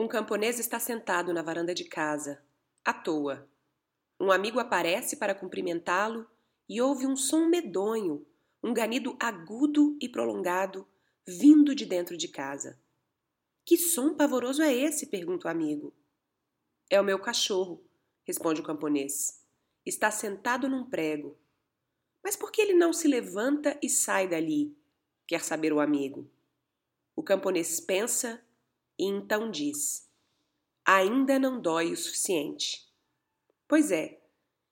Um camponês está sentado na varanda de casa, à toa. Um amigo aparece para cumprimentá-lo e ouve um som medonho, um ganido agudo e prolongado, vindo de dentro de casa. Que som pavoroso é esse? pergunta o amigo. É o meu cachorro, responde o camponês. Está sentado num prego. Mas por que ele não se levanta e sai dali? quer saber o amigo. O camponês pensa e então diz: Ainda não dói o suficiente. Pois é,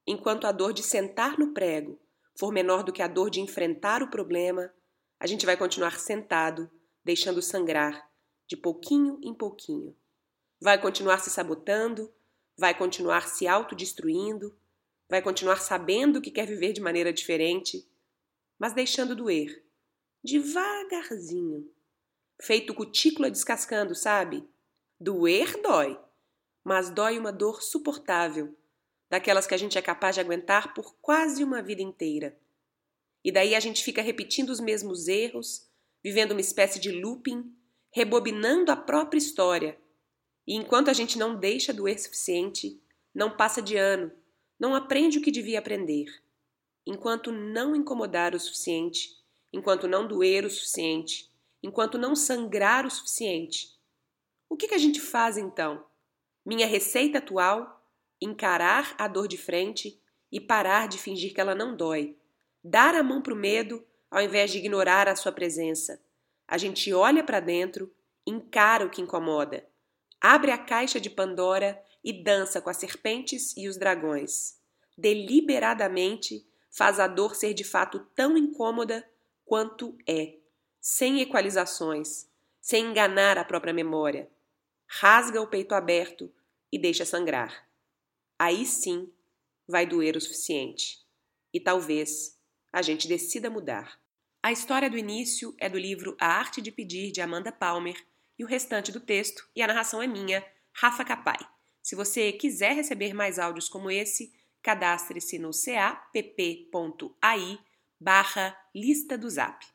enquanto a dor de sentar no prego for menor do que a dor de enfrentar o problema, a gente vai continuar sentado, deixando sangrar, de pouquinho em pouquinho. Vai continuar se sabotando, vai continuar se autodestruindo, vai continuar sabendo que quer viver de maneira diferente, mas deixando doer, devagarzinho feito cutícula descascando, sabe? Doer dói, mas dói uma dor suportável, daquelas que a gente é capaz de aguentar por quase uma vida inteira. E daí a gente fica repetindo os mesmos erros, vivendo uma espécie de looping, rebobinando a própria história. E enquanto a gente não deixa doer suficiente, não passa de ano, não aprende o que devia aprender. Enquanto não incomodar o suficiente, enquanto não doer o suficiente, enquanto não sangrar o suficiente. O que, que a gente faz então? Minha receita atual: encarar a dor de frente e parar de fingir que ela não dói. Dar a mão para o medo ao invés de ignorar a sua presença. A gente olha para dentro, encara o que incomoda, abre a caixa de Pandora e dança com as serpentes e os dragões. Deliberadamente faz a dor ser de fato tão incômoda quanto é sem equalizações, sem enganar a própria memória. Rasga o peito aberto e deixa sangrar. Aí sim vai doer o suficiente. E talvez a gente decida mudar. A história do início é do livro A Arte de Pedir, de Amanda Palmer, e o restante do texto e a narração é minha, Rafa Capai. Se você quiser receber mais áudios como esse, cadastre-se no capp.ai barra lista do zap.